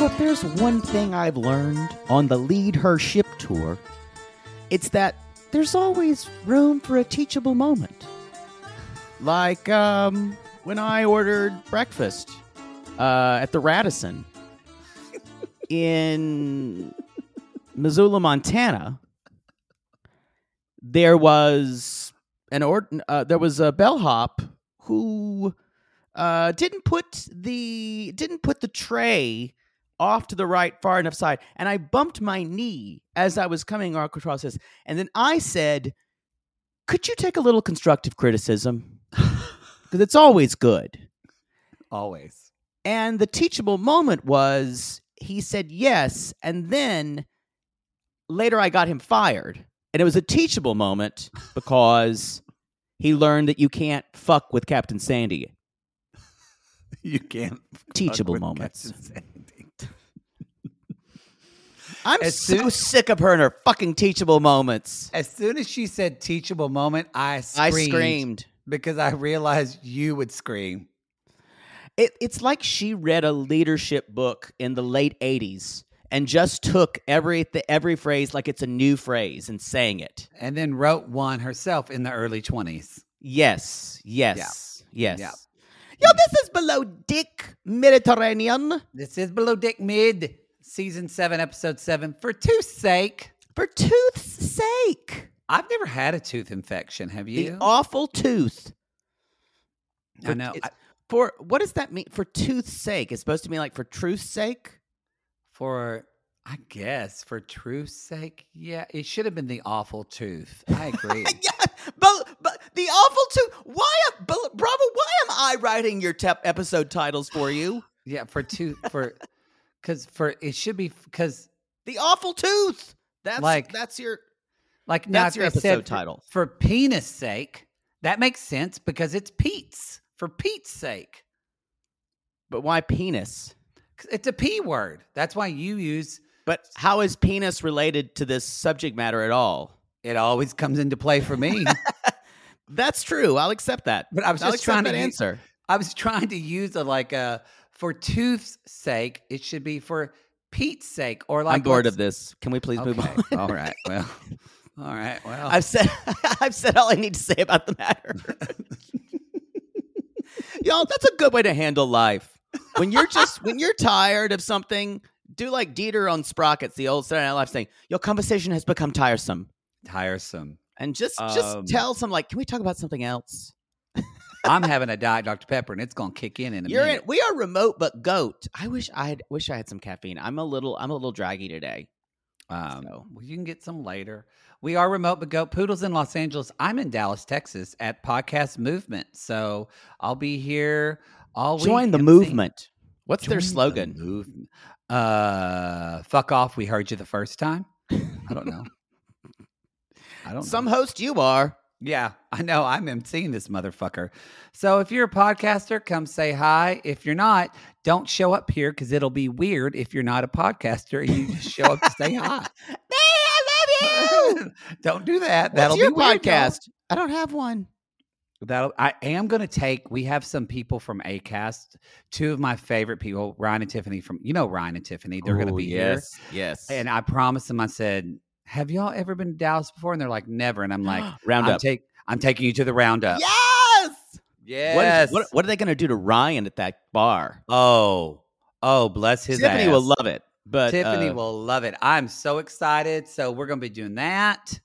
know, if there's one thing I've learned on the Lead Her Ship tour, it's that there's always room for a teachable moment. Like um, when I ordered breakfast uh, at the Radisson in Missoula, Montana. There was an ord- uh, there was a bellhop who uh, didn't put the didn't put the tray off to the right far enough side, and I bumped my knee as I was coming across this, and then I said, "Could you take a little constructive criticism? Because it's always good." Always. And the teachable moment was he said yes, and then later I got him fired. And it was a teachable moment because he learned that you can't fuck with Captain Sandy. You can't. Teachable moments. I'm As so soon- sick of her and her fucking teachable moments. As soon as she said teachable moment, I screamed I screamed, because I realized you would scream. It, it's like she read a leadership book in the late 80s and just took every, th- every phrase like it's a new phrase and sang it. And then wrote one herself in the early 20s. Yes, yes, yes. Yeah. Yo, this is below Dick Mediterranean. This is Below Dick Mid, season seven, episode seven. For tooth's sake, For tooth's sake. I've never had a tooth infection. Have you? The awful tooth. I know. I- for what does that mean? For tooth's sake. It's supposed to mean like for truth's sake? for, I guess, for truth's sake, yeah, it should have been the awful tooth. I agree. yeah, but, but the awful tooth. Why, am- Bravo, why am I writing your tep episode titles for you? yeah, for tooth, for, because for, it should be, because The awful tooth. That's Like- that's your like That's your episode title. For penis sake, that makes sense because it's Pete's. For Pete's sake. but why penis? It's a P word. That's why you use But how is penis related to this subject matter at all? it always comes into play for me. That's true. I'll accept that. But I was I'll just trying to answer. I was trying to use a like a for tooth's sake, it should be for Pete's sake or like I'm bored of this. Can we please move on? all right. Well. All right. Well. I've said I've said all I need to say about the matter. Y'all, that's a good way to handle life. When you're just when you're tired of something, do like Dieter on Sprockets, the old Saturday Night Live saying, "Your conversation has become tiresome," tiresome. and just Um, just tell some like, "Can we talk about something else?" I'm having a diet Dr. Pepper and it's gonna kick in in a You're in, minute. we are remote, but goat. I wish I had wish I had some caffeine. I'm a little I'm a little draggy today. Um, So- well, you can get some later. We are remote, but goat poodles in Los Angeles. I'm in Dallas, Texas, at Podcast Movement. So I'll be here all week. Join the movement. What's their Join the slogan? movement. Uh, fuck off. We heard you the first time. I don't know. I don't. Some know. host you are. Yeah, I know. I'm emceeing this motherfucker. So if you're a podcaster, come say hi. If you're not, don't show up here because it'll be weird if you're not a podcaster and you just show up to say hi. Hey, I love you. don't do that. What's That'll your be weird, podcast? I don't have one. That'll, I am going to take. We have some people from Acast. Two of my favorite people, Ryan and Tiffany from you know Ryan and Tiffany. They're going to be here, yes, Yes. and I promised them. I said, "Have y'all ever been to Dallas before?" And they're like, "Never." And I'm like, round I'm up. take I'm taking you to the roundup. yes. Yes. What, is, what, what are they going to do to Ryan at that bar? Oh, oh, bless his Tiffany ass. will love it. But Tiffany uh, will love it. I'm so excited. So we're going to be doing that.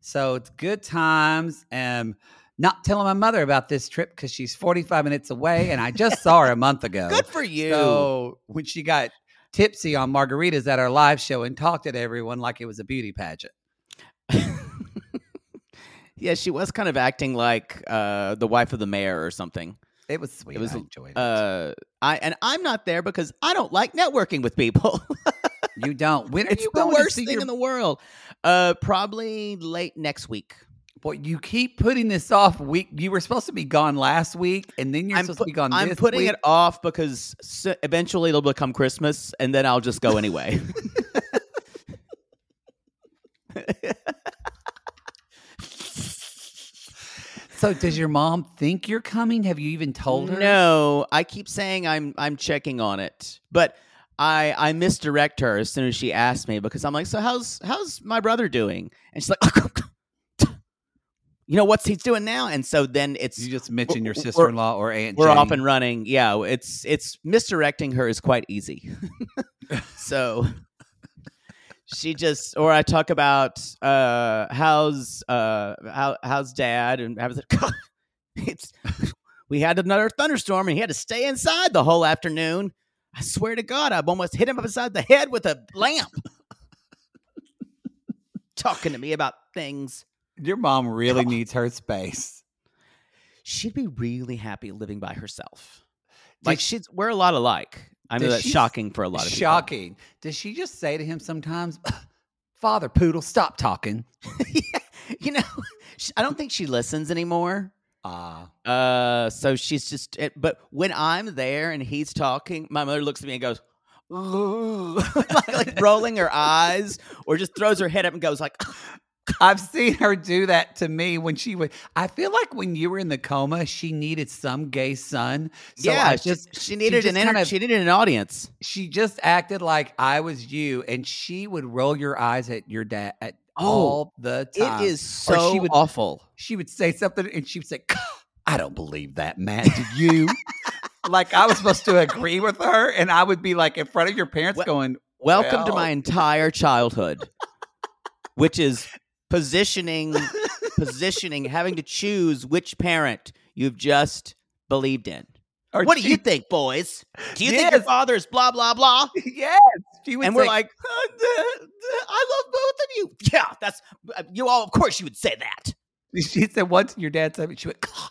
So it's good times. And not telling my mother about this trip because she's 45 minutes away, and I just saw her a month ago. Good for you. So when she got tipsy on margaritas at our live show and talked at everyone like it was a beauty pageant. yeah, she was kind of acting like uh, the wife of the mayor or something. It was sweet. It was I enjoyed it. Uh, I and I'm not there because I don't like networking with people. you don't. When are it's you the worst thing your in the world. Uh, probably late next week. Boy, you keep putting this off. Week you were supposed to be gone last week, and then you're I'm, supposed pu- to be gone. I'm putting week. it off because eventually it'll become Christmas, and then I'll just go anyway. So, does your mom think you're coming? Have you even told her? No, I keep saying I'm I'm checking on it, but I I misdirect her as soon as she asks me because I'm like, so how's how's my brother doing? And she's like, oh, you know what's he's doing now? And so then it's You just mentioned your sister-in-law or aunt. we're Jane. off and running. Yeah, it's it's misdirecting her is quite easy. so she just or I talk about uh how's uh how how's dad and I was like it's we had another thunderstorm and he had to stay inside the whole afternoon. I swear to God, I've almost hit him upside the head with a lamp. Talking to me about things. Your mom really needs her space. She'd be really happy living by herself. Did Like she's we're a lot alike. I know that's shocking for a lot of people. Shocking. Does she just say to him sometimes, "Father Poodle, stop talking"? you know, I don't think she listens anymore. Ah, Uh, so she's just. But when I'm there and he's talking, my mother looks at me and goes, like, like rolling her eyes, or just throws her head up and goes like, I've seen her do that to me when she would. I feel like when you were in the coma, she needed some gay son. So "Yeah." I she- just she, needed just an kind of- she needed an audience. she just acted like I was you, and she would roll your eyes at your dad at Oh, all the time. It is Or so she would- awful. She would say something, and she would say, "I don't believe that, Matt. Do you?" like I was supposed to agree with her, and I would be like in front of your parents, Well- going, Welcome to my entire childhood, which is positioning, positioning, having to choose which parent you've just believed in. or What do you think, boys? Do you think your Yes. father is blah blah blah? Yes, she would And we're like, "Uh, duh, duh, I love both of you. Yeah, that's uh, you all. Of course, you would say that. She said, "Once in your dad said," it," she went, "God,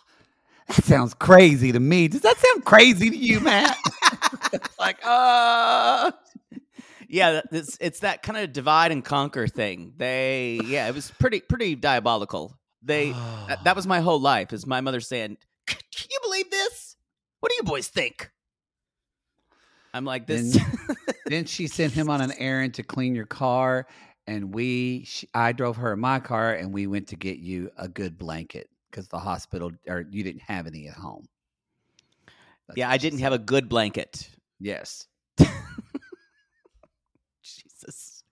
"That sounds crazy to me. Does that sound crazy to you, Matt?" like, uh Yeah, it's it's that kind of divide and conquer thing. They, yeah, it was pretty pretty diabolical. They that, that was my whole life. Is my mother saying, "Can you believe this? What do you boys think?" I'm like this. then she sent him on an errand to clean your car, and we, she, I drove her in my car, and we went to get you a good blanket because the hospital or you didn't have any at home. That's yeah, I didn't have a good blanket. yes. Jesus.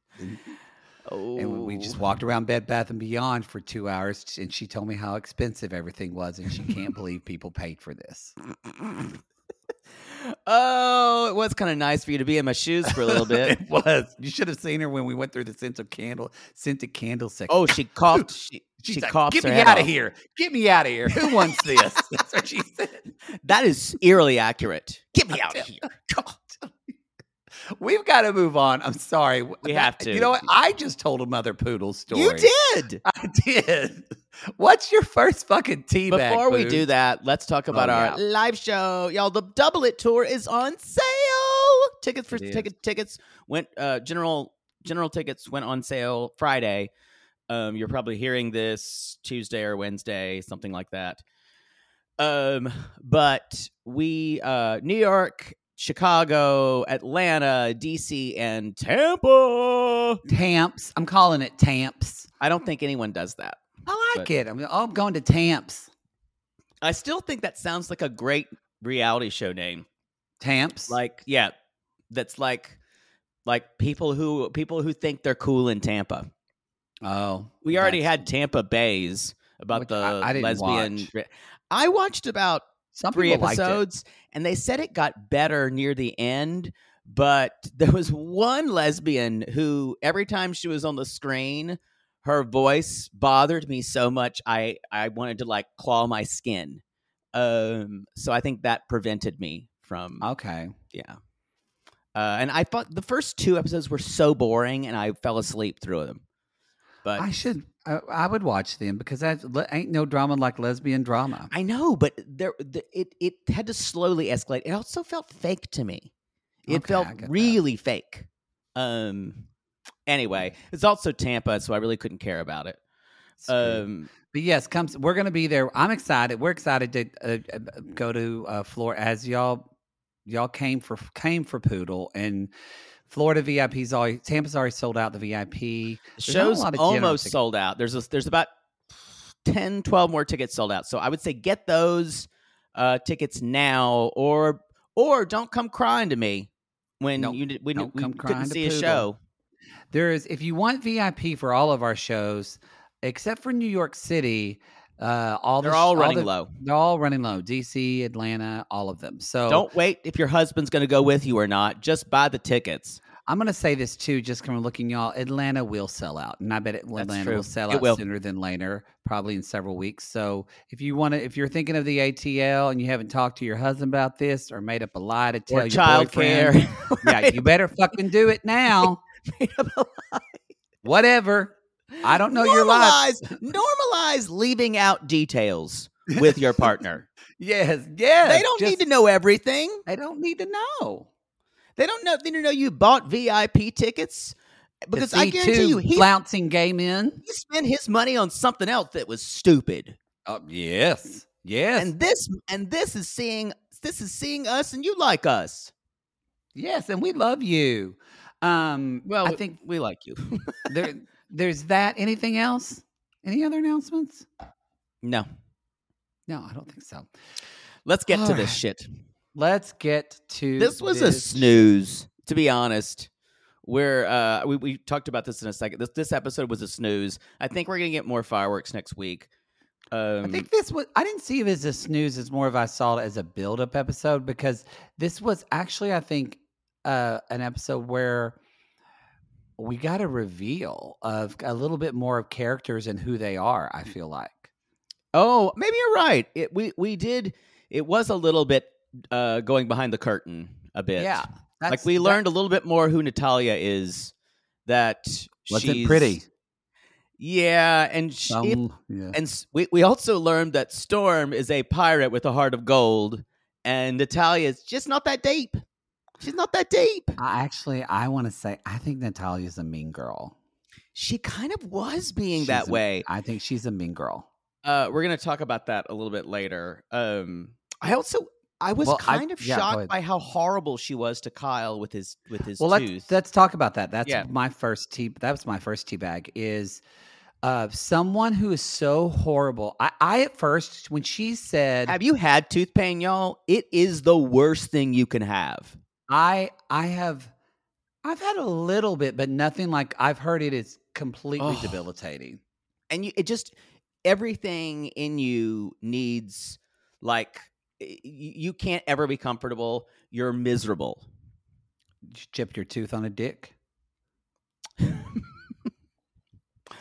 Oh, And we just walked oh. around Bed Bath and Beyond for two hours, and she told me how expensive everything was, and she can't believe people paid for this. oh, it was kind of nice for you to be in my shoes for a little bit. it was. You should have seen her when we went through the scented candle, scented candle section. oh, she coughed. She, She's she like, coughs "Get me out of here! Get me out of here! Who wants this?" That's what she said. That is eerily accurate. Get me out of here. We've got to move on. I'm sorry. We have to. You know what? I just told a mother poodle story. You did. I did. What's your first fucking tea bag? Before we Pooh? do that, let's talk about Oh, our yeah. live show. Y'all, the Double It tour is on sale. Tickets for ticket tickets went uh general general tickets went on sale Friday. Um you're probably hearing this Tuesday or Wednesday, something like that. Um but we uh New York, Chicago, Atlanta, DC and Tampa. Tamps. I'm calling it Tamps. I don't think anyone does that. I like it. I'm, oh, I'm going to Tamps. I still think that sounds like a great reality show name. Tamps. like yeah that's like like people who people who think they're cool in tampa oh, we already had Tampa Baes about the I- I lesbian watch. i watched about Some three people liked it. episodes, and they said it got better near the end. But there was one lesbian who, every time she was on the screen, her voice bothered me so much I I wanted to like claw my skin. Um, so I think that prevented me from Okay. yeah. Uh, and I thought the first two episodes were so boring, and I fell asleep through them. But I should. I, I would watch them because that ain't no drama like lesbian drama. I know, but there, the, it it had to slowly escalate. It also felt fake to me. It Okay, felt get that. really fake. Um. Anyway, it's also Tampa, so I really couldn't care about it. Um. But yes, comes. We're going to be there. I'm excited. We're excited to uh, uh, go to uh, Florida as y'all y'all came for came for Poodle and Florida VIP's already Tampa's already sold out the VIP. There's show's almost sold out. There's a, there's about 10, 12 more tickets sold out. So I would say get those uh, tickets now, or or don't come crying to me when Nope, you when don't we come couldn't to see a Poodle. show. There is if you want VIP for all of our shows, except for New York City, uh, all They're sh- all running the- low. They're all running low. DC, Atlanta, all of them. So Don't wait if your husband's going to go with you or not. Just buy the tickets. I'm going to say this too, just from looking, y'all. Atlanta will sell out, and I bet it, Atlanta true. will sell It out will. sooner than later, probably in several weeks. So if you want to, if you're thinking of the ATL and you haven't talked to your husband about this or made up a lie to tell or your child boyfriend, care. yeah, you better fucking do it now. Made up a lie. Whatever. I don't know your life. normalize, normalize leaving out details with your partner. Yes, yes. they don't need to know everything. They don't need to know. They don't know, need to know you bought VIP tickets because I guarantee you he, flouncing gay men. he spent his money on something else that was stupid. Oh yes, yes, And this and this is seeing this is seeing us and you like us. yes, and we love you. Um, Well, I think we like you. there there's that anything else any other announcements no. no i don't think so Let's get to All this shit. Let's get to This was a snooze, to be honest. We're uh we, we talked about this in a second. This this episode was a snooze. I think we're gonna get more fireworks next week. Um i think this was i didn't see it as a snooze as more of i saw it as a build-up episode because this was actually i think uh an episode where we got a reveal of a little bit more of characters and who they are i feel like Oh, maybe you're right. It we we did it was a little bit uh going behind the curtain a bit. yeah like that's- we that- learned a little bit more who Natalya is. That was it she's- pretty Yeah, and she, Um, yeah. and we we also learned that Storm is a pirate with a heart of gold, and Natalya is just not that deep. She's not that deep. I actually, I want to say, I think Natalya's a mean girl. She kind of was being She's that a- way. I think she's a mean girl. Uh, we're gonna talk about that a little bit later. Um, I also I was Well, I- kind of yeah, shocked by how horrible she was to Kyle with his with his Well, tooth. let's let's talk about that. That's Yeah. my first tea. That was my first tea bag. Is uh, someone who is so horrible. I, I at first when she said, have you had tooth pain, y'all? It is the worst thing you can have. I I have, I've had a little bit, but nothing like I've heard it is completely Oh. debilitating. and you it just everything in you needs like you can't ever be comfortable you're miserable Did you chip your tooth on a dick? Is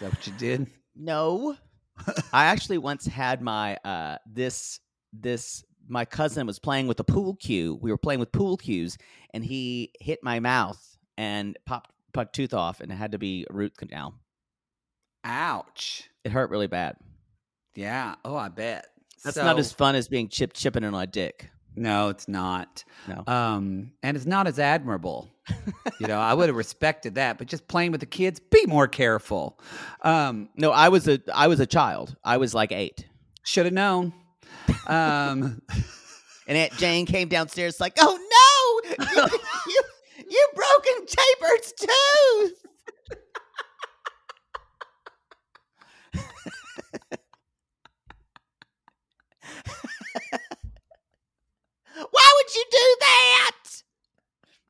that what you did? no i actually once had my uh this this my cousin was playing with a pool cue we were playing with pool cues and he hit my mouth and popped popped tooth off and it had to be a root canal Ouch. it hurt really bad Yeah. Oh, I bet. That's not as fun as being chip chipping in on a dick No, it's not. no Um, and it's not as admirable. you know, I would have respected that, but just playing with the kids, be more careful. Um, no i was a i was a child i was like eight should have known. Um, And Aunt Jane came downstairs like, "Oh no, you you, you broken Taper's tooth." Why would you do that?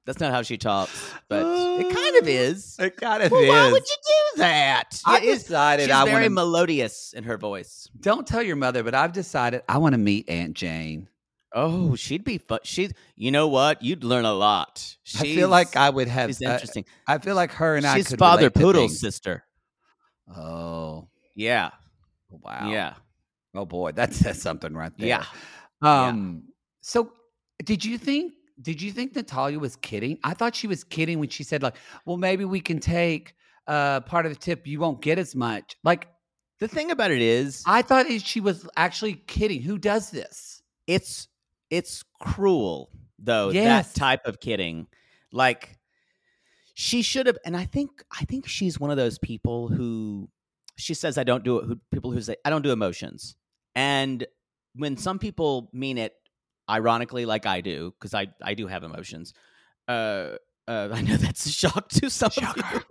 That's not how she talks, but it kind of is. it kind of Well, is. why would you do that? I Yeah, decided she's I very want to. melodious in her voice. Don't tell your mother, but I've decided I want to meet Aunt Jane. Oh, she'd be fun. She, you know what? You'd learn a lot. I feel like I would have. She's uh, interesting. I feel like her and I. She's Father Poodle's sister. Oh Yeah, wow. yeah, Oh boy, that says something right there. yeah. Yeah. Um. So, did you think? Did you think Natalya was kidding? I thought she was kidding when she said, "Like, well, maybe we can take uh part of the tip. You won't get as much." Like, The thing about it is, I thought she was actually kidding. Who does this? it's it's cruel though Yes. that type of kidding like she should have and i think i think she's one of those people who she says i don't do it who people who say i don't do emotions and when some people mean it ironically like i do because i i do have emotions uh uh i know that's a shock to some of you Shocker.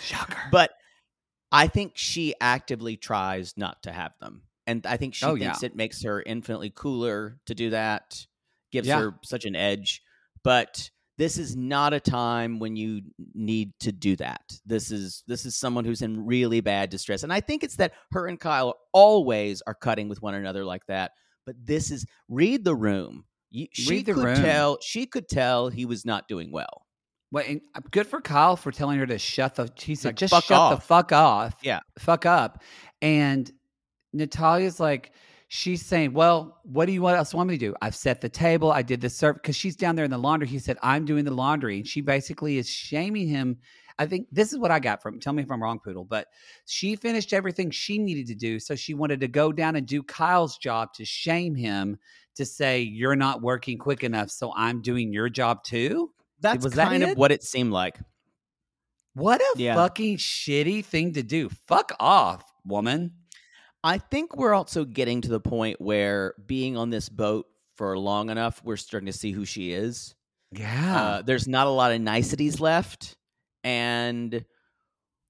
Shocker. but I think she actively tries not to have them. And I think she Oh, thinks yeah. it makes her infinitely cooler to do that, gives Yeah. her such an edge. But this is not a time when you need to do that. This is this is someone who's in really bad distress. And I think it's that her and Kyle always are cutting with one another like that. But this is read the room. She the could room. tell she could tell he was not doing well. Well, and uh, good for Kyle for telling her to shut the. He said, Like, "Just fuck shut the off." fuck off." Yeah. fuck up. And Natalya's like, she's saying, "Well, what do you what else want me to do? I've set the table. I did the serve because she's down there in the laundry." He said, "I'm doing the laundry," and she basically is shaming him. I think this is what I got from. Tell me if I'm wrong, Poodle. But she finished everything she needed to do, so she wanted to go down and do Kyle's job to shame him to say you're not working quick enough, so I'm doing your job too. That's Was that kind of what it seemed like. What a Yeah. fucking shitty thing to do. Fuck off, woman. I think we're also getting to the point where being on this boat for long enough, we're starting to see who she is. Yeah. Uh, there's not a lot of niceties left, and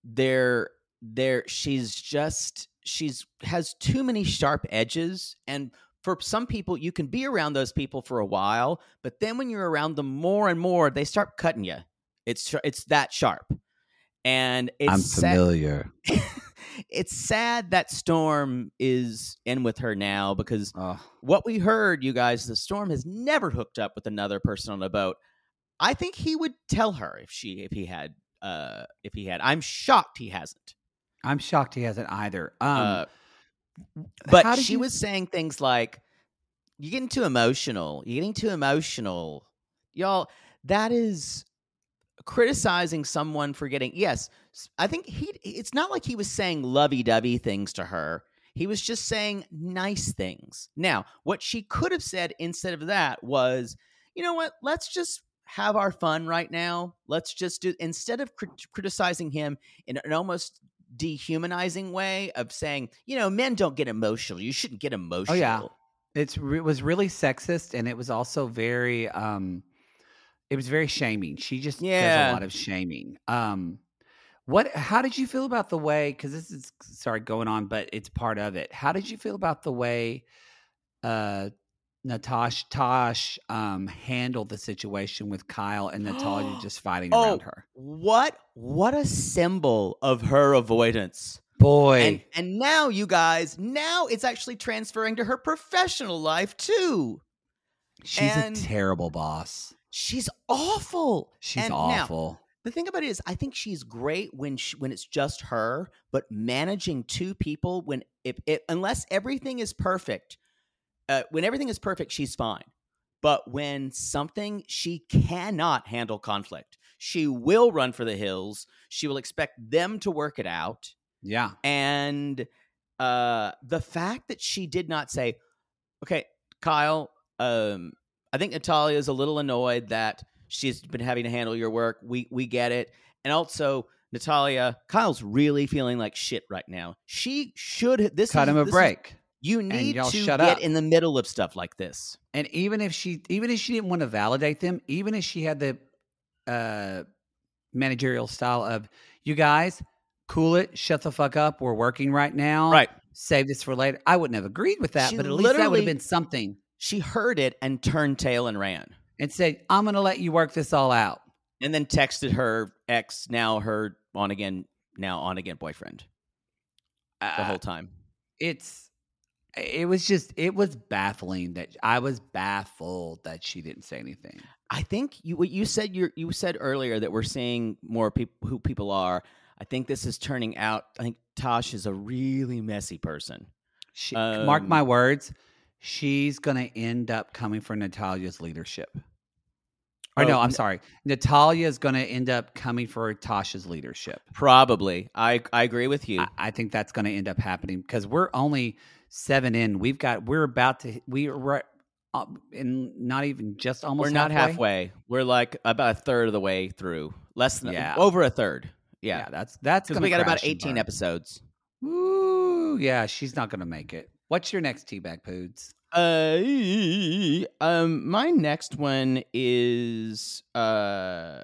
there, there, she's just she's has too many sharp edges, and for some people, you can be around those people for a while, but then when you're around them more and more, they start cutting you. It's it's that sharp, and it's I'm sad- familiar. it's sad that Storm is in with her now because Oh, what we heard, you guys, the Storm has never hooked up with another person on a boat. I think he would tell her if she if he had uh if he had. I'm shocked he hasn't. I'm shocked he hasn't either. Um, uh, but she you- was saying things like, "You're getting too emotional. You're getting too emotional, y'all." That is criticizing someone for getting. Yes, I think he. It's not like he was saying lovey-dovey things to her. He was just saying nice things. Now, what she could have said instead of that was, "You know what? Let's just." Have our fun right now. Let's just do instead of crit- criticizing him in an almost dehumanizing way of saying, you know, men don't get emotional. You shouldn't get emotional. Yeah, it's re- it was really sexist, and it was also very. Um, it was very shaming. She just does a lot of shaming. Um, what? How did you feel about the way? Because this is sorry going on, but it's part of it. How did you feel about the way? Uh, Natash Tosh um, handled the situation with Kyle and Natalya just fighting Oh, around her. What what a symbol of her avoidance. Boy, And and now you guys, now it's actually transferring to her professional life too. she's and- a terrible boss. She's awful. She's And now, awful. the thing about it is, I think she's great when she, when it's just her, but managing two people when if it, unless everything is perfect, uh, when everything is perfect, she's fine. But when something she cannot handle conflict, she will run for the hills. She will expect them to work it out, yeah. and uh, the fact that she did not say, "Okay, Kyle," um, I think Natalya is a little annoyed that she's been having to handle your work. We we get it, and also Natalya, Kyle's really feeling like shit right now. She should this Cut is- him a this is- break. You need to shut get up. in the middle of stuff like this. And even if she, even if she didn't want to validate them, even if she had the uh, managerial style of, you guys, cool it, shut the fuck up, we're working right now, Right. Save this for later. I wouldn't have agreed with that, She but at least that would have been something. She heard it and turned tail and ran, And said, "I'm going to let you work this all out." and then texted her ex, now her on again, now on again boyfriend the Uh, whole time. it's It was just it was baffling that I was baffled that she didn't say anything. I think you what you said you you said earlier that we're seeing more people who people are. I think this is turning out. I think Tosh is a really messy person. She, mark Um, my words, she's going to end up coming for Natalya's leadership. Or Oh, no, I'm sorry. Natalya is going to end up coming for Tasha's leadership. Probably. I I agree with you. I, I think that's going to end up happening because we're only seven in. We've got we're about to we we're uh, in not even just almost. we're not halfway. halfway. We're like about a third of the way through. Less than Yeah. over a third. Yeah, Yeah. that's that's Because we got about 18 episodes. Ooh, yeah, she's not going to make it. What's your next teabag poods? Uh, um, my next one is uh,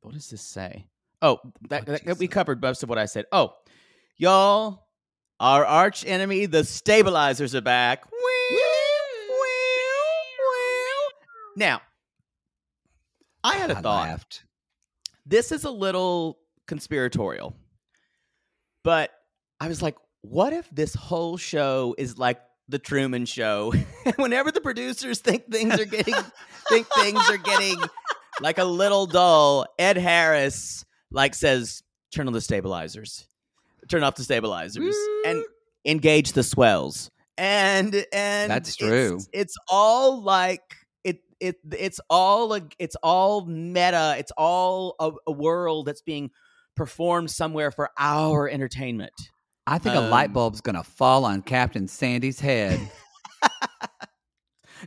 what does this say? Oh, that, Oh, that- that we covered most of what I said. Oh, y'all, our arch enemy, the stabilizers, are back. Now, I had a I thought. laughed. This is a little conspiratorial, but I was like, what if this whole show is like the Truman Show? Whenever the producers think things are getting think things are getting like a little dull, Ed Harris like says, "Turn on the stabilizers, turn off the stabilizers, and mm. engage the swells." And and That's it's- true. It's, all like it it it's all a, it's all meta. It's all a, a world that's being performed somewhere for our entertainment. I think a light Um, bulb's going to fall on Captain Sandy's head.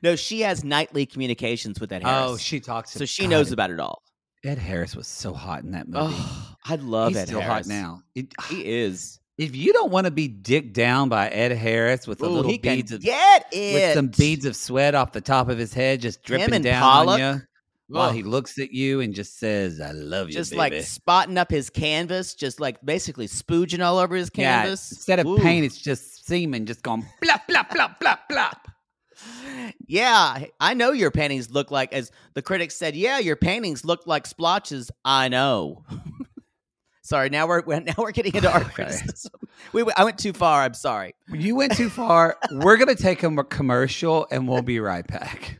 No, she has nightly communications with Ed Harris. oh, she talks. so she God, knows about it all. Ed Harris was so hot in that movie. Oh, I love He's Ed still Harris. hot now. It- He is. if you don't want to be dicked down by Ed Harris with a little beads of get it. with some beads of sweat off the top of his head, just dripping down Pollock. on you, while he looks at you and just says, "I love you." just baby." like spotting up his canvas, just like basically spooging all over his yeah, canvas. instead of Ooh. paint, it's just semen, just going blop blop blop blop blop. Yeah, I know your paintings look like, as the critics said, yeah, your paintings look like splotches. I know. sorry, now we're we're- now we're getting into art criticism. We, I went too far. I'm sorry. You went too far. We're gonna take a commercial, and we'll be right back.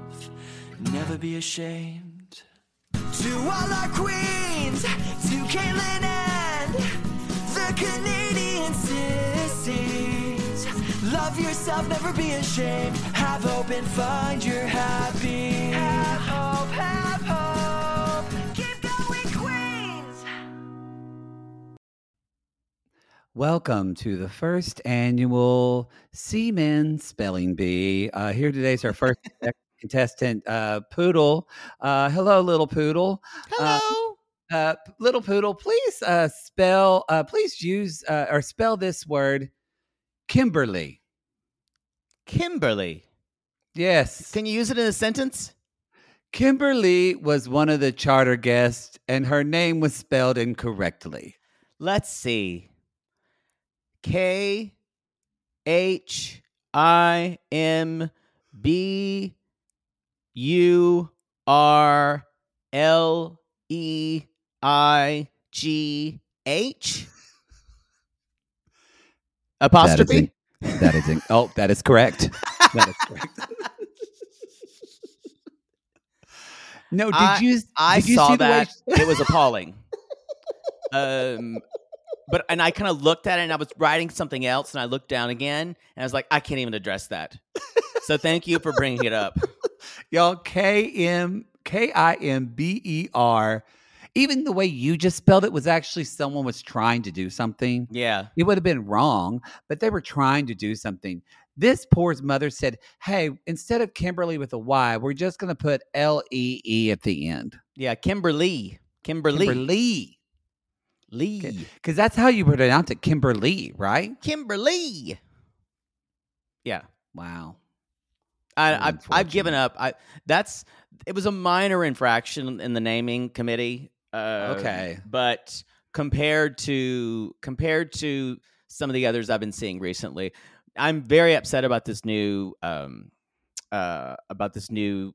never be ashamed. To all our queens, to Caitlin and the Canadian sissies. Love yourself, never be ashamed. Have hope and find your happy. Have hope, have hope. Keep going, Queens. Welcome to the first annual Seaman Spelling Bee. Uh, here today is our first contestant, uh, Poodle. Uh, hello, little Poodle. Uh, Hello. uh, little Poodle, please uh, spell, uh, please use uh, or spell this word, Kimberly. Kimberly. Yes. Can you use it in a sentence? Kimberly was one of the charter guests, and her name was spelled incorrectly. Let's see. K H I M B U R L E I G H apostrophe. That is in, oh, that is correct. That is correct. no, did I- you? I you saw see the way that. she- it was appalling. Um, but and I kind of looked at it and I was writing something else and I looked down again and I was like, I can't even address that. so thank you for bringing it up. Y'all, K M K I M B E R. Even the way you just spelled it was actually someone was trying to do something. Yeah. It would have been wrong, but they were trying to do something. This poor's mother said, Hey, instead of Kimberly with a Y, we're just going to put L E E at the end. Yeah. Kimberly. Kimberly. Kimberly. Lee. Because that's how you pronounce it, Kimberly, right? Kimberly. Yeah. Wow. i i've I've given up. I that's it was a minor infraction in the naming committee. Uh, Okay. but compared to compared to some of the others I've been seeing recently, I'm very upset about this new um uh about this new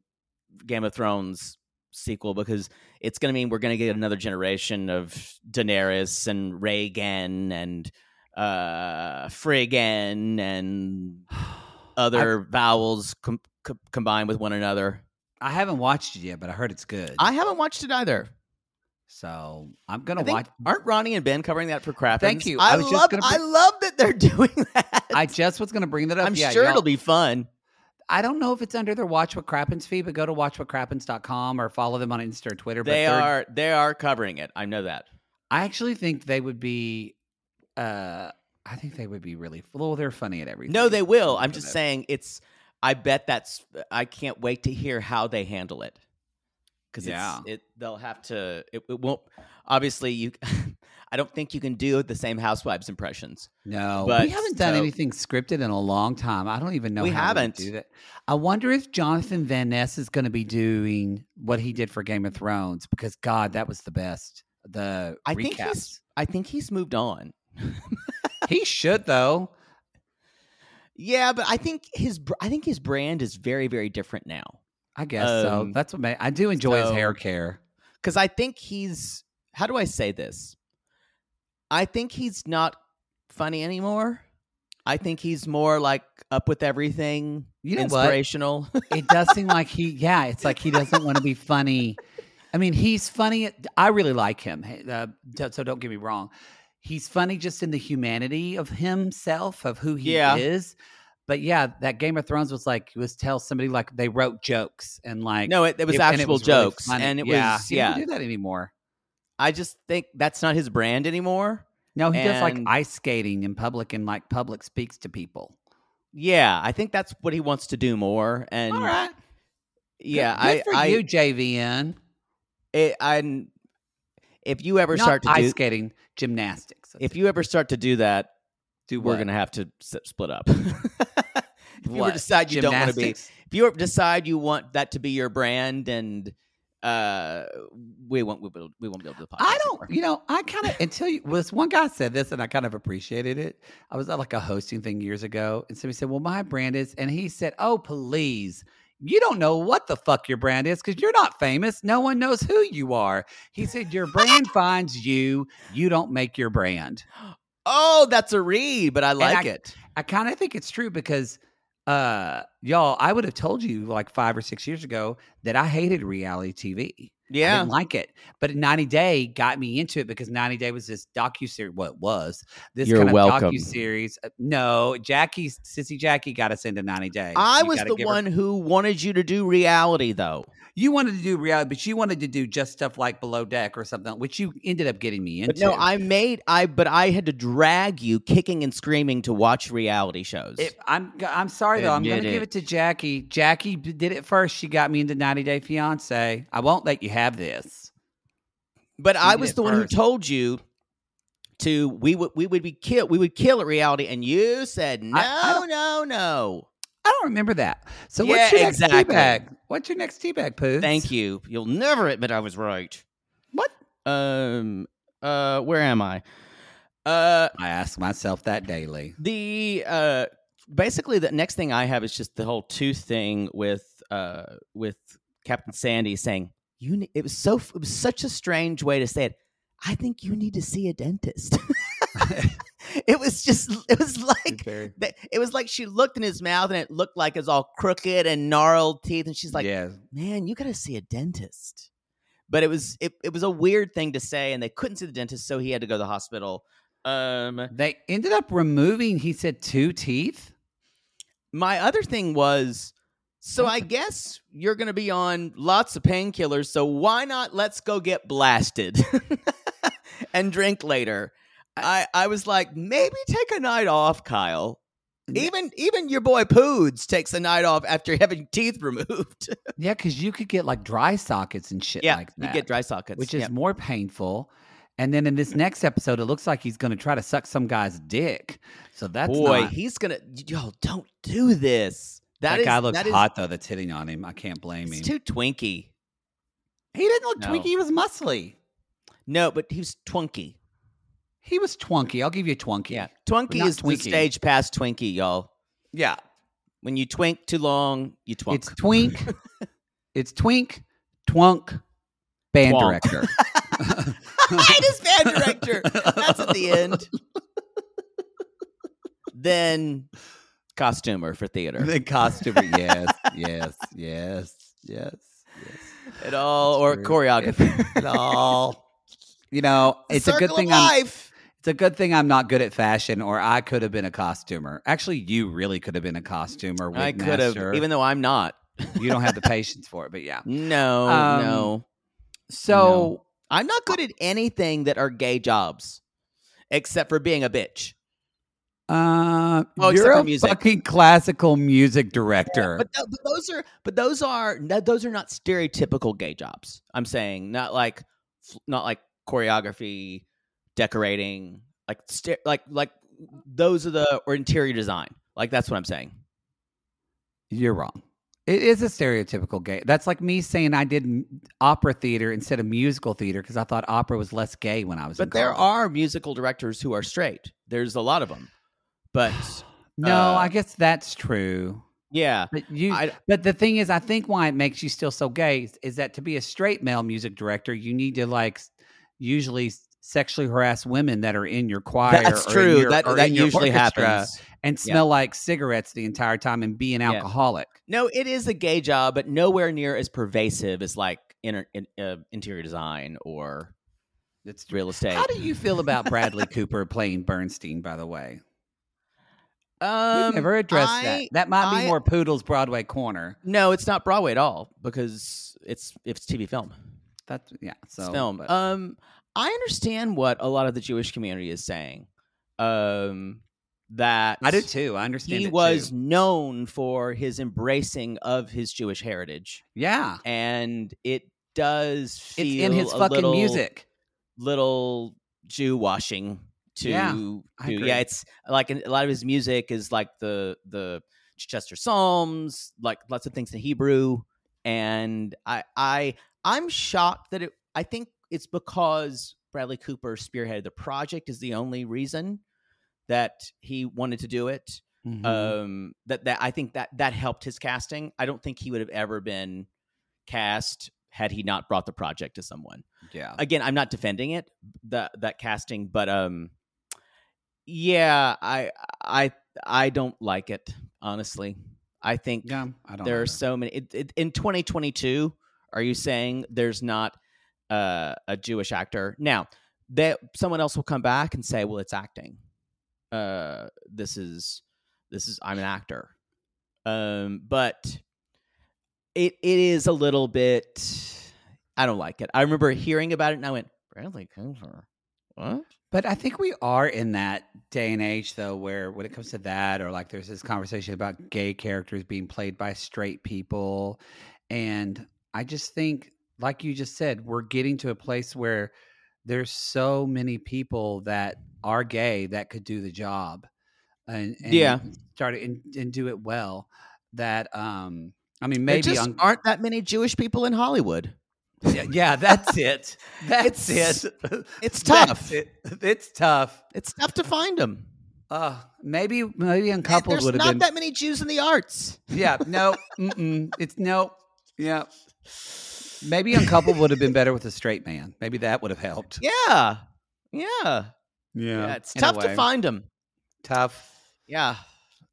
Game of Thrones sequel because it's going to mean we're going to get another generation of Daenerys and Rhaegan and uh Friggin and other vowels com- com- combined with one another. I haven't watched it yet, but I heard it's good. I haven't watched it either. so I'm gonna think, watch. aren't Ronnie and Ben covering that for crap? Thank you. I, I was just love. gonna I love that they're doing that. I just was gonna bring that up. I'm Yeah, sure it'll be fun. I don't know if it's under their Watch What Crappens feed, but go to watchwhatcrappens.com or follow them on Insta or Twitter. But They they're- They are covering it. I know that. I actually think they would be. uh I think they would be really. Well, they're funny at everything. No, they will. I'm I'm just saying it's. I bet that's. I can't wait to hear how they handle it. Because Yeah. it they'll have to. It, it won't. Obviously, you. I don't think you can do the same Housewives impressions. No, But we haven't done so- anything scripted in a long time. I don't even know We how haven't. to do that. I wonder if Jonathan Van Ness is going to be doing what he did for Game of Thrones because God, that was the best. The I recaps. think he's. I think he's moved on. he should though. Yeah, but I think his. I think his brand is very, very different now. I guess so. Um, That's what ma- I do enjoy his hair care. because I think he's. How do I say this? I think he's not funny anymore. I think he's more like up with everything, You know inspirational. It does seem like he, yeah, it's like he doesn't want to be funny. I mean, he's funny. I really like him. Uh, so don't get me wrong. He's funny just in the humanity of himself, of who he Yeah. is. But yeah, that Game of Thrones was like he was tell somebody like they wrote jokes and like no, it, it was and actual really jokes, funny. and it yeah, was yeah. don't do that anymore. I just think that's not his brand anymore. No, he does like ice skating in public and like public speaks to people. Yeah, I think that's what he wants to do more. And All right, yeah, good, good I, for I, you, JVN. it, I, if you ever Not start to ice do, skating, gymnastics. If it. you ever start to do that, do we're gonna have to split up. if you ever decide you don't want to be, if you decide you want that to be your brand, and uh, we won't, we won't, we won't be able to. the I don't, anymore. you know, I kind of until you, well, this one guy said this, and I kind of appreciated it. I was at like a hosting thing years ago, and somebody said, "Well, my brand is," and he said, "Oh, please." You don't know what the fuck your brand is because you're not famous. No one knows who you are. He said, Your brand finds you. You don't make your brand. Oh, that's a read, but I like I- it. I kind of think it's true because uh y'all, I would have told you like five or six years ago that I hated reality TV. I Yeah, didn't like it. But 90 Day got me into it because 90 Day was this docu series. What it was this You're kind of welcome. docu series? Uh, no, Jackie, Sissy Jackie got us into 90 Day. I You was the give her- one who wanted you to do reality, though. you wanted to do reality, but you wanted to do just stuff like Below Deck or something, which you ended up getting me into. But no, I made I, but I had to drag you kicking and screaming to watch reality shows. It, I'm I'm sorry though. I'm going to give it. it to Jackie. Jackie did it first. She got me into 90 Day Fiance. I won't let you have this. but I was the one who told you to we would we would be kill we would kill at reality, and you said no, I don't- no, no. I don't remember that. So Yeah, what's your next tea exactly. bag? What's your next tea bag, Pooh? Thank you. You'll never admit I was right. What? Um. Uh. Where am I? Uh. I ask myself that daily. The uh basically the next thing I have is just the whole tooth thing with uh with Captain Sandy saying you ne- it was so it was such a strange way to say it. I think you need to see a dentist. it was just it was like Very- it was like she looked in his mouth and it looked like it was all crooked and gnarled teeth and she's like yeah, man, you got to see a dentist. But it was it, it was a weird thing to say, and they couldn't see the dentist, so he had to go to the hospital. Um, they ended up removing. He said two teeth. my other thing was, so I guess you're going to be on lots of painkillers, so why not let's go get blasted and drink later. I, I was like, maybe take a night off, Kyle. Even even your boy Poods takes a night off after having teeth removed. Yeah, because you could get like dry sockets and shit yeah, like that. you get dry sockets, which is Yeah. more painful. And then in this mm. next episode, it looks like he's going to try to suck some guy's dick. So that's boy, not- he's gonna. Yo, don't do this. That, is- guy looks that is- hot though. That's hitting on him. I can't blame him. Too twinky. he didn't look No. twinky. He was muscly. No, but he's twunky. He was twunky. I'll give you a twunky. Yeah, twunky not is the twinky. stage past twinky, y'all. yeah. When you twink too long, you twunk. It's twink. it's twink, twunk, band Twonk. director. I just band director. That's at the end. then costumer for theater. the costumer. Yes, yes, yes, yes, yes. It all or True. choreographer. It all. You know, it's a good thing of I'm. life. It's a good thing I'm not good at fashion, or I could have been a costumer. Actually, you really could have been a costumer. I could have, even though I'm not. you don't have the patience for it. But yeah. No, Um, no. So I'm not good at anything that are gay jobs, except for being a bitch. Uh, Oh, you're a fucking classical music director. But, th- but those are but those are no, those are not stereotypical gay jobs. I'm saying not like not like choreography, decorating, like st- like like those are the or interior design. Like that's what I'm saying. You're wrong. It is a stereotypical gay. That's like me saying I did opera theater instead of musical theater because I thought opera was less gay when I was. in But there college. are musical directors who are straight. There's a lot of them. But no. uh, I guess that's true. yeah, But you. I, but the thing is, I think why it makes you still so gay is, is that to be a straight male music director, you need to like usually sexually harass women that are in your choir. that's or true. your- that that usually happens. And Yeah. smell like cigarettes the entire time and be an Yeah. alcoholic. No, it is a gay job, but nowhere near as pervasive as like inter, in, uh, interior design or it's real estate. How do you feel about Bradley Cooper playing Bernstein? By the way, um, We've never addressed I- that. That might be more Poodle's Broadway corner. No, it's not Broadway at all because it's it's TV film. That's yeah. So It's film. but- Um, I understand what a lot of the Jewish community is saying. Um, that I do too. I understand. He was too. known for his embracing of his Jewish heritage, yeah. and it does feel It's in his a fucking little, music. little Jew washing to, Yeah, to yeah. It's like a lot of his music is like the the Chester Psalms, like lots of things in Hebrew, and I I I'm shocked that it. I think it's because Bradley Cooper spearheaded the project is the only reason that he wanted to do it. Mhm. Um, that that I think that that helped his casting. I don't think he would have ever been cast had he not brought the project to someone yeah. again i'm not defending it that that casting but um yeah i i i don't like it honestly. I think yeah. I don't. there are so many it, it, in 2022 are you saying there's not uh, a jewish actor? Now that someone else will come back and say well it's acting. Uh this is this is i'm an actor. Um but it it is a little bit i don't like it. I remember hearing about it and i went bradley cooper? What But I think we are in that day and age, though, where when it comes to that, or like there's this conversation about gay characters being played by straight people. And I just think, like you just said, we're getting to a place where there's so many people that are gay that could do the job. And, and Yeah. start it and, and do it well. That, um, I mean, there maybe just on, aren't that many jewish people in hollywood yeah, yeah, that's it. That's It's- it. it's tough. it. It's tough. it's tough to find them Uh, maybe maybe uncoupled would have been. There's not that many jews in the arts Yeah, no, mm-mm, it's no, yeah. Maybe uncoupled would have been better with a straight man. Maybe that would have helped. yeah yeah yeah, it's in tough to find them Tough. yeah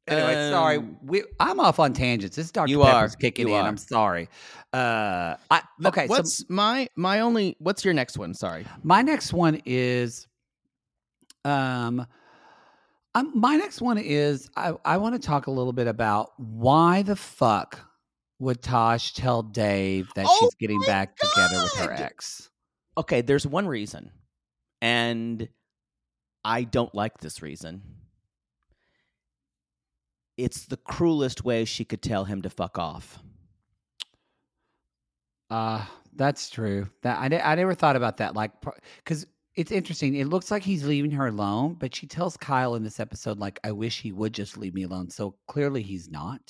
Anyway, sorry, Um, we, I'm off on tangents. This Dr. You Pepper's are. kicking You in. are. I'm sorry. Uh, I, okay, what's so my my only what's your next one sorry my next one is, um, um, my next one is I, I want to talk a little bit about why the fuck would Tosh tell Dave that Oh she's getting back together with her ex? okay there's one reason and i don't like this reason it's the cruelest way she could tell him to fuck off Uh, that's true. That I, I never thought about that. Like, because it's interesting. It looks like he's leaving her alone, but she tells Kyle in this episode, like, "I wish he would just leave me alone." So clearly, he's not.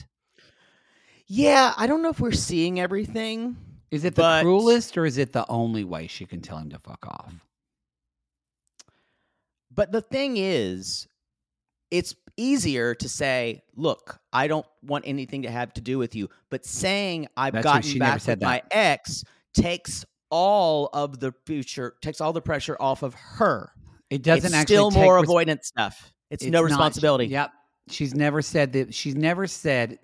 yeah i don't know if we're seeing everything Is it the But- cruelest, or is it the only way she can tell him to fuck off? But the thing is, it's easier to say, "Look, I don't want anything to have to do with you." But saying I've That's gotten back with my ex takes all of the future, takes all the pressure off of her. It doesn't it's actually still more res- avoidance stuff. It's, it's no not- responsibility. Yep. She's never said that. She's never said.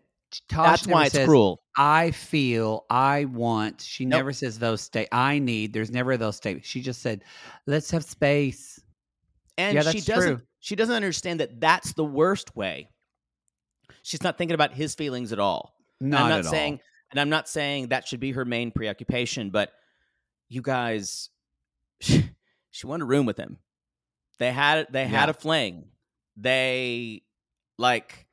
Tosh That's why it's says, cruel. I feel, I want. She Nope. never says those state. I need. There's never those statements. She just said, "Let's have space." And Yeah, she doesn't true. She doesn't understand that that's the worst way. She's not thinking about his feelings at all. And Not I'm not saying all. and I'm not saying that should be her main preoccupation, but you guys she wanted a room with him. They had they had Yeah. a fling. they like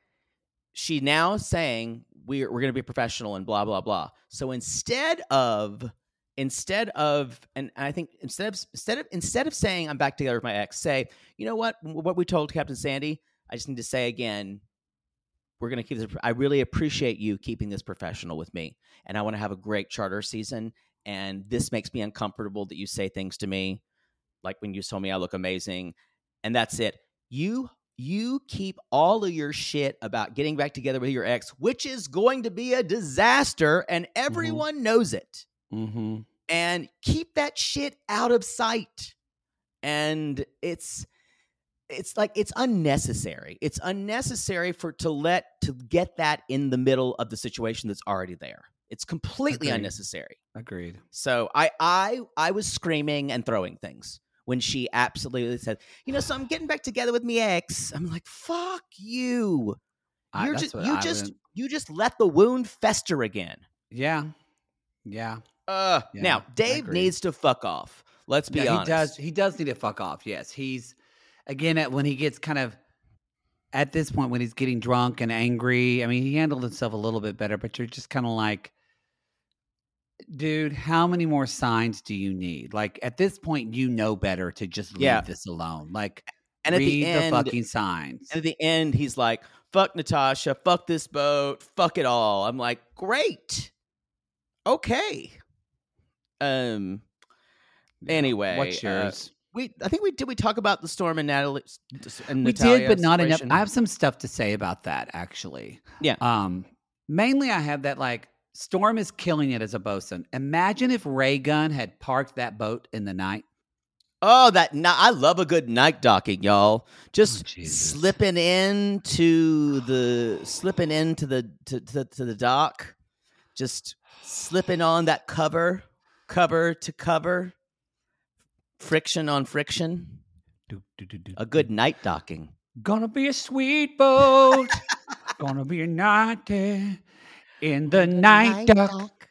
she now saying we're we're going to be professional and blah blah blah. So instead of instead of and I think instead of instead of instead of saying I'm back together with my ex, say you know what what we told Captain Sandy. I just need to say again, we're going to keep this. I really appreciate you keeping this professional with me, and I want to have a great charter season. And this makes me uncomfortable that you say things to me, like when you told me I look amazing, and that's it. You you keep all of your shit about getting back together with your ex, which is going to be a disaster, and mm-hmm. everyone knows it. Mm-hmm. And keep that shit out of sight. And it's it's like it's unnecessary. It's unnecessary for to let to get that in the middle of the situation that's already there. It's completely Agreed. unnecessary. Agreed. So I I I was screaming and throwing things when she absolutely said, you know, so I'm getting back together with me ex. I'm like, fuck you. I- just you I just wouldn't- you just let the wound fester again. Yeah. Yeah. Uh Yeah, now Dave needs to fuck off. Let's be yeah, honest. he does. He does need to fuck off. Yes, he's again at when he gets kind of at this point when he's getting drunk and angry. I mean, he handled himself a little bit better, but you're just kind of like, dude, how many more signs do you need? Like at this point, you know better to just leave Yeah. this alone. Like, And at read the end, fucking signs. And at the end, he's like, fuck Natasha, fuck this boat, fuck it all. I'm like, great. Okay. Um anyway. What's uh, yours? we I think we did we talk about the storm and Natalie and we Natalya did, but not enough. I have some stuff to say about that actually. Yeah. Um, mainly I have that like Storm is killing it as a bosun. Imagine if Ray Gun had parked that boat in the night. Oh, that I love a good night docking, y'all. Just Oh, slipping into the slipping into the to, to, to the dock, just slipping on that cover, cover to cover, friction on friction. A good night docking. Gonna be a sweet boat. Gonna be a night there in the night dock.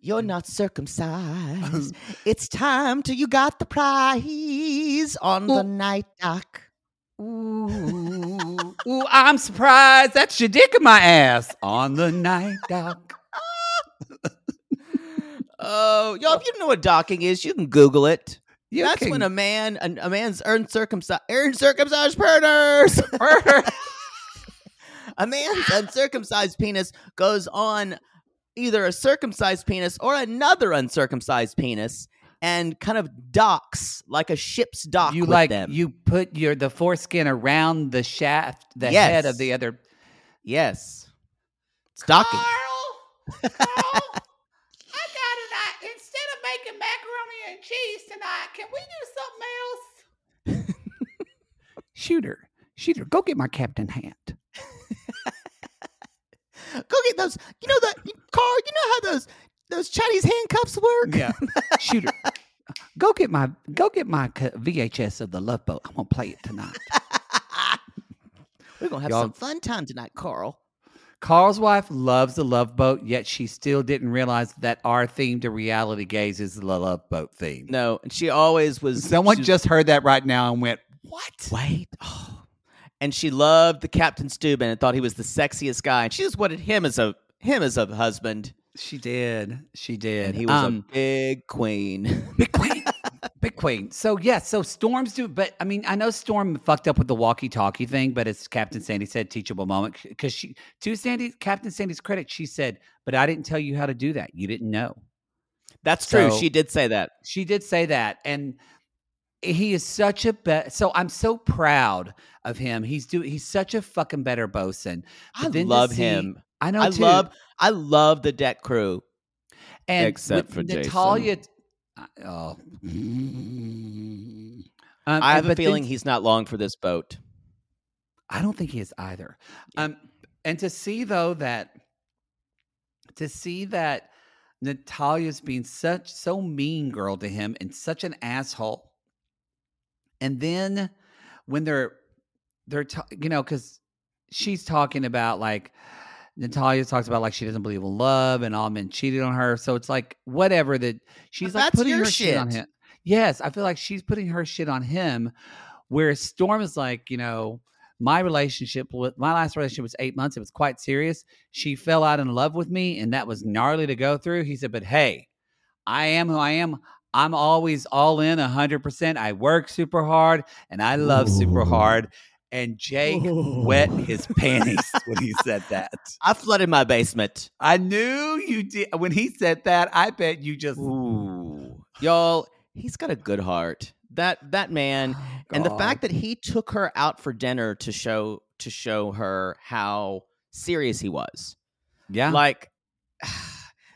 You're not circumcised. it's time till you got the prize on the night dock. Ooh, ooh, I'm surprised that's your dick in my ass on the night dock. Oh, y'all! If you don't know what docking is, you can Google it. You That's can- when a man, a, a man's uncircumcised, uncircumcised partners, a man's uncircumcised penis goes on either a circumcised penis or another uncircumcised penis, and kind of docks like a ship's dock. you with like them. you put your the foreskin around the shaft, the head of the other. yes, it's docking. I got it. I, instead of making macaroni and cheese tonight, can we do something else? Shooter, shooter, go get my captain hat. Go get those. You know the Carl. You know how those those Chinese handcuffs work. Yeah, shooter, go get my go get my VHS of the Love Boat. I'm gonna play it tonight. We're gonna have Y'all- some fun time tonight, Carl. Carl's wife loves the Love Boat, yet she still didn't realize that our theme to reality gaze is the Love Boat theme. No, and she always was. Someone she just heard that right now and went, "What?" wait. Oh. And she loved the Captain Stubing and thought he was the sexiest guy, and she just wanted him as a him as a husband. She did. She did. And he was Um, a big queen. Big Queen. Queen. So yeah, so Storm's do but I mean, I know Storm fucked up with the walkie-talkie thing, but as Captain Sandy said, teachable moment. Because she to Sandy, Captain Sandy's credit, she said, But I didn't tell you how to do that. You didn't know. That's true. She did say that. She did say that. And he is such a be- so I'm so proud of him. He's do he's such a fucking better bosun. I love see- him. I know I too. love I love the deck crew. and except for Jason. Oh, Um, I have a but then- feeling he's not long for this boat. I don't think he is either. Um, and to see though that to see that Natalya's being such so mean girl to him and such an asshole, and then when they're they're ta- you know because she's talking about like Natalya talks about like she doesn't believe in love and all men cheated on her, so it's like whatever that she's like putting her shit on him. Yes, I feel like she's putting her shit on him Where Storm is like, you know, my relationship with my last relationship was eight months. It was quite serious. She fell out in love with me, and that was gnarly to go through. He said, But hey, I am who I am. I'm always all in 100%. I work super hard and I love super hard. And Jake wet his panties when he said that. I flooded my basement. I knew you did. When he said that, I bet you just. Ooh. Y'all, he's got a good heart. That that man and the fact that he took her out for dinner to show to show her how serious he was. Yeah. Like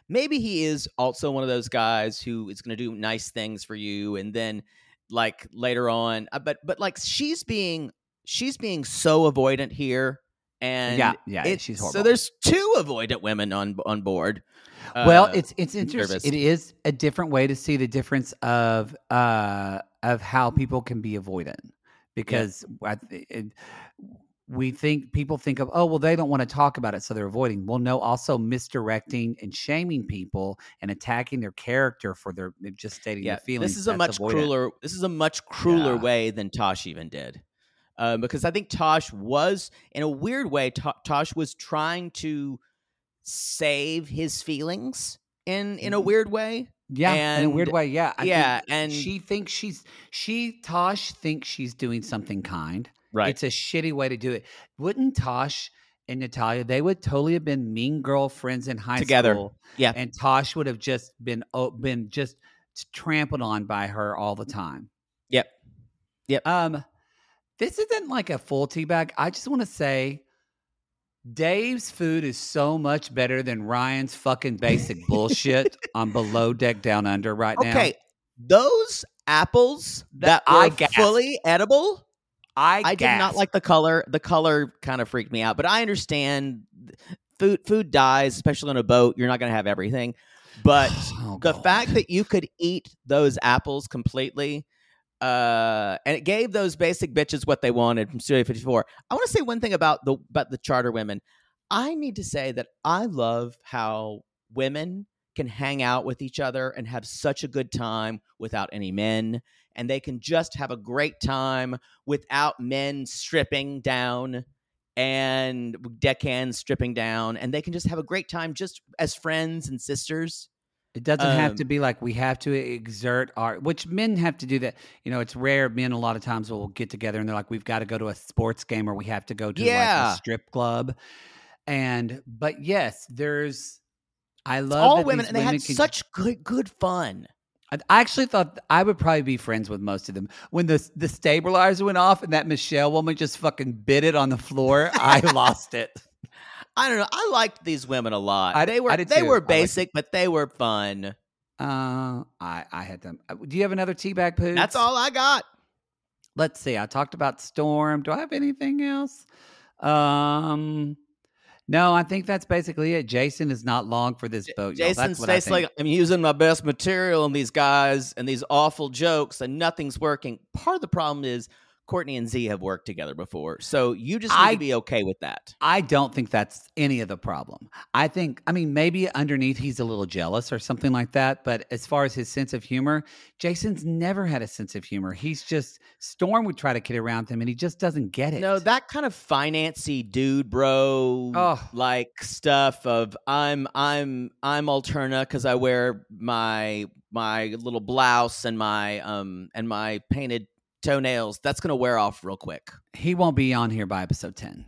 maybe he is also one of those guys who is going to do nice things for you and then like later on uh, but but like she's being she's being so avoidant here and Yeah, yeah, it- she's so there's two avoidant women on on board well, Uh, it's it's interesting. nervous. It is a different way to see the difference of uh of how people can be avoidant because I it, we think people think of oh well they don't want to talk about it so they're avoiding. Well, no, also misdirecting and shaming people and attacking their character for their just stating yeah their feelings. this is a much avoidant. crueler this is a much crueler Yeah. way than tosh even did um, because i think tosh was in a weird way To- tosh was trying to save his feelings in in a Mhm. weird way Yeah, in a weird way. Yeah, I think yeah and she thinks she's she Tosh thinks she's doing something kind. right It's a shitty way to do it. Wouldn't Tosh and Natalya, they would totally have been mean girlfriends in high Together. school. Yeah. And Tosh would have just been oh, been just trampled on by her all the time. Yep. Yep. Um, this isn't like a full tea bag. I just want to say Dave's food is so much better than Ryan's fucking basic bullshit on below deck down under right now. okay those apples that That- I were gasped. fully edible I, I did not like the color. The color kind of freaked me out, but I understand food food dies, especially on a boat. You're not going to have everything. But Oh, the God. fact that you could eat those apples completely uh and it gave those basic bitches what they wanted from Studio 54. I want to say one thing about the about the charter women. I need to say that I love how women can hang out with each other and have such a good time without any men and they can just have a great time without men stripping down and deckhands stripping down and they can just have a great time just as friends and sisters It doesn't have Um, to be like we have to exert our, which men have to do that. You know, it's rare. Men a lot of times will get together and they're like, we've got to go to a sports game or we have to go to like a strip club. And, but yes, there's, I love all women and they had can- such good good fun I I actually thought I would probably be friends with most of them. When the the stabilizer went off and that Michelle woman just fucking bit it on the floor, I lost it. I don't know i liked these women a lot I- they were they too. Were basic but they were fun Uh, I I had them. uh, Do you have another teabag poo? that's all i got let's see. I talked about Storm. Do I have anything else? Um, no, I think that's basically it. Jason is not long for this boat. jason That's what I states think. like i'm using my best material on these guys and these awful jokes and nothing's working part of the problem is courtney and Zee have worked together before so you just need I- to be okay with that I don't think that's any of the problem. I think, I mean, maybe underneath he's a little jealous or something like that. But as far as his sense of humor, Jason's never had a sense of humor. He's just Storm would try to kid around him, and he just doesn't get it. No, that kind of financy dude, bro, Oh. like stuff of I'm I'm I'm Alterna because I wear my my little blouse and my um and my painted toenails. That's gonna wear off real quick. he won't be on here by episode ten.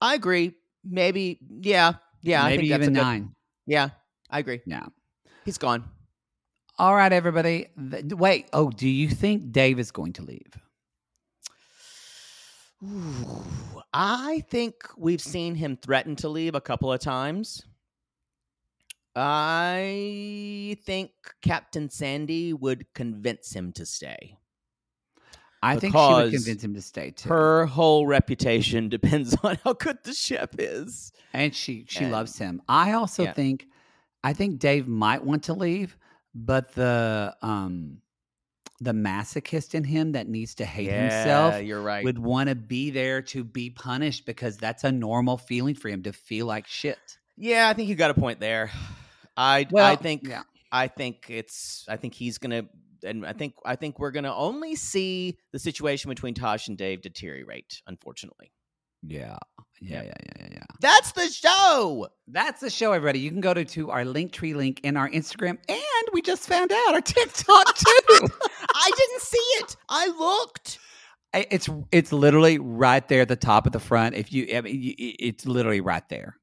I agree. Maybe, yeah, yeah. I maybe think that's even a good- nine. Yeah, I agree. Yeah. He's gone. All right, everybody. Wait. Oh, do you think Dave is going to leave? Ooh, I think we've seen him threaten to leave a couple of times. I think Captain Sandy would convince him to stay. I think she would convince him to stay too. Her whole reputation depends on how good the chef is. and she she and- loves him. I also Yeah. think I think Dave might want to leave, but the um the masochist in him that needs to hate himself you're right. would want to be there to be punished because that's a normal feeling for him to feel like shit. yeah, I think you got a point there. I I think yeah. I think it's I think he's gonna and I think I think we're gonna only see the situation between Tosh and Dave deteriorate. Unfortunately, Yeah. Yeah, yeah, yeah, yeah, yeah. that's the show. That's the show, everybody. You can go to, to our Linktree link in our Instagram, and we just found out our TikTok too. I didn't see it. I looked. It's it's literally right there at the top of the front. If you, I mean, it's literally right there.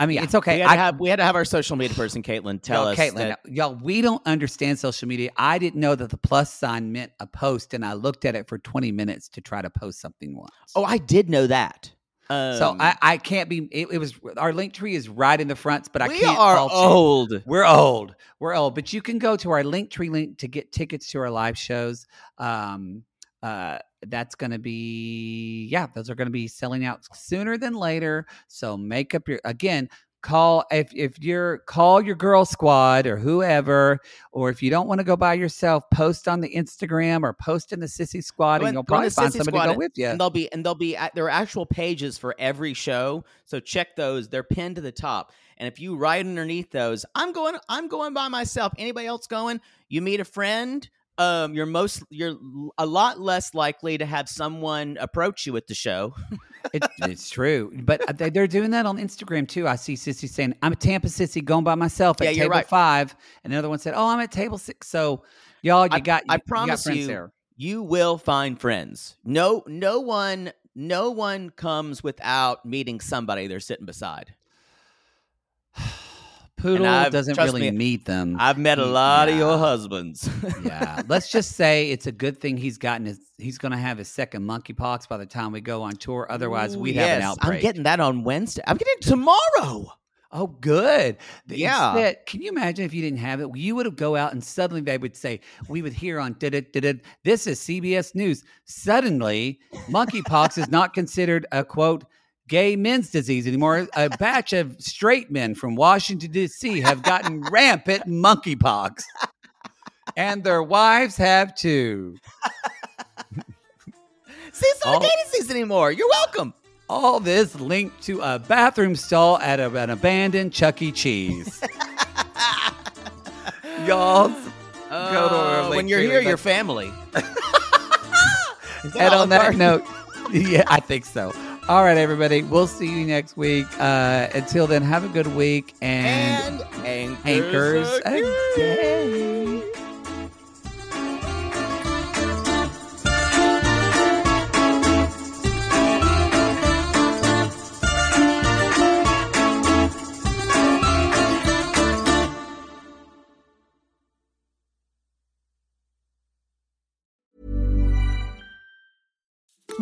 I mean, Yeah, it's okay. We had, to I- have, we had to have our social media person, Caitlin, tell us. Caitlin, that- y'all, we don't understand social media. I didn't know that the plus sign meant a post, and I looked at it for twenty minutes to try to post something once. oh, I did know that. so Um, I, I can't be. It, it was our link tree is right in the front, but I we can't. are fault you. old. We're old. We're old. But you can go to our link tree link to get tickets to our live shows. Um, uh, that's going to be, yeah, those are going to be selling out sooner than later. So make up your, again, call if if you're call your girl squad or whoever or if you don't want to go by yourself post on the instagram or post in the sissy squad Go and you'll probably find somebody to go with you And they'll be and they'll be at, there are actual pages for every show. So check those. They're pinned to the top. And if you write underneath those, I'm going I'm going by myself. Anybody else going? You meet a friend, um you're most you're a lot less likely to have someone approach you at the show. it, it's true, but they, they're doing that on Instagram too. I see Sissy saying, "I'm a Tampa Sissy going by myself at Yeah, table right. five. and another one said, "Oh, I'm at table six. So, y'all, you I- got. I you promise friends you, there. you will find friends. No no one no one comes without meeting somebody they're sitting beside. Poodle doesn't really me, meet them. I've met a lot of your husbands. yeah, let's just say it's a good thing he's gotten his. He's going to have his second monkeypox by the time we go on tour. Otherwise, we'd have an yes, outbreak. I'm getting that on Wednesday. I'm getting it tomorrow. Oh, good. Yeah. instead- can you imagine if you didn't have it? You would have go out and suddenly they would say, we would hear on did it, did it. This is CBS News. Suddenly, monkeypox is not considered a quote, gay men's disease anymore. A batch of straight men from Washington, D.C. have gotten rampant monkeypox. And their wives have too. See, it's not Oh. a dating season anymore. You're welcome. All this linked to a bathroom stall at a- an abandoned Chuck E. Cheese. Y'all, Go to our Uh, when you're here, like- your family. and on that note, yeah, I think so. All right, everybody. We'll see you next week. Uh, until then, have a good week and, and anchors again.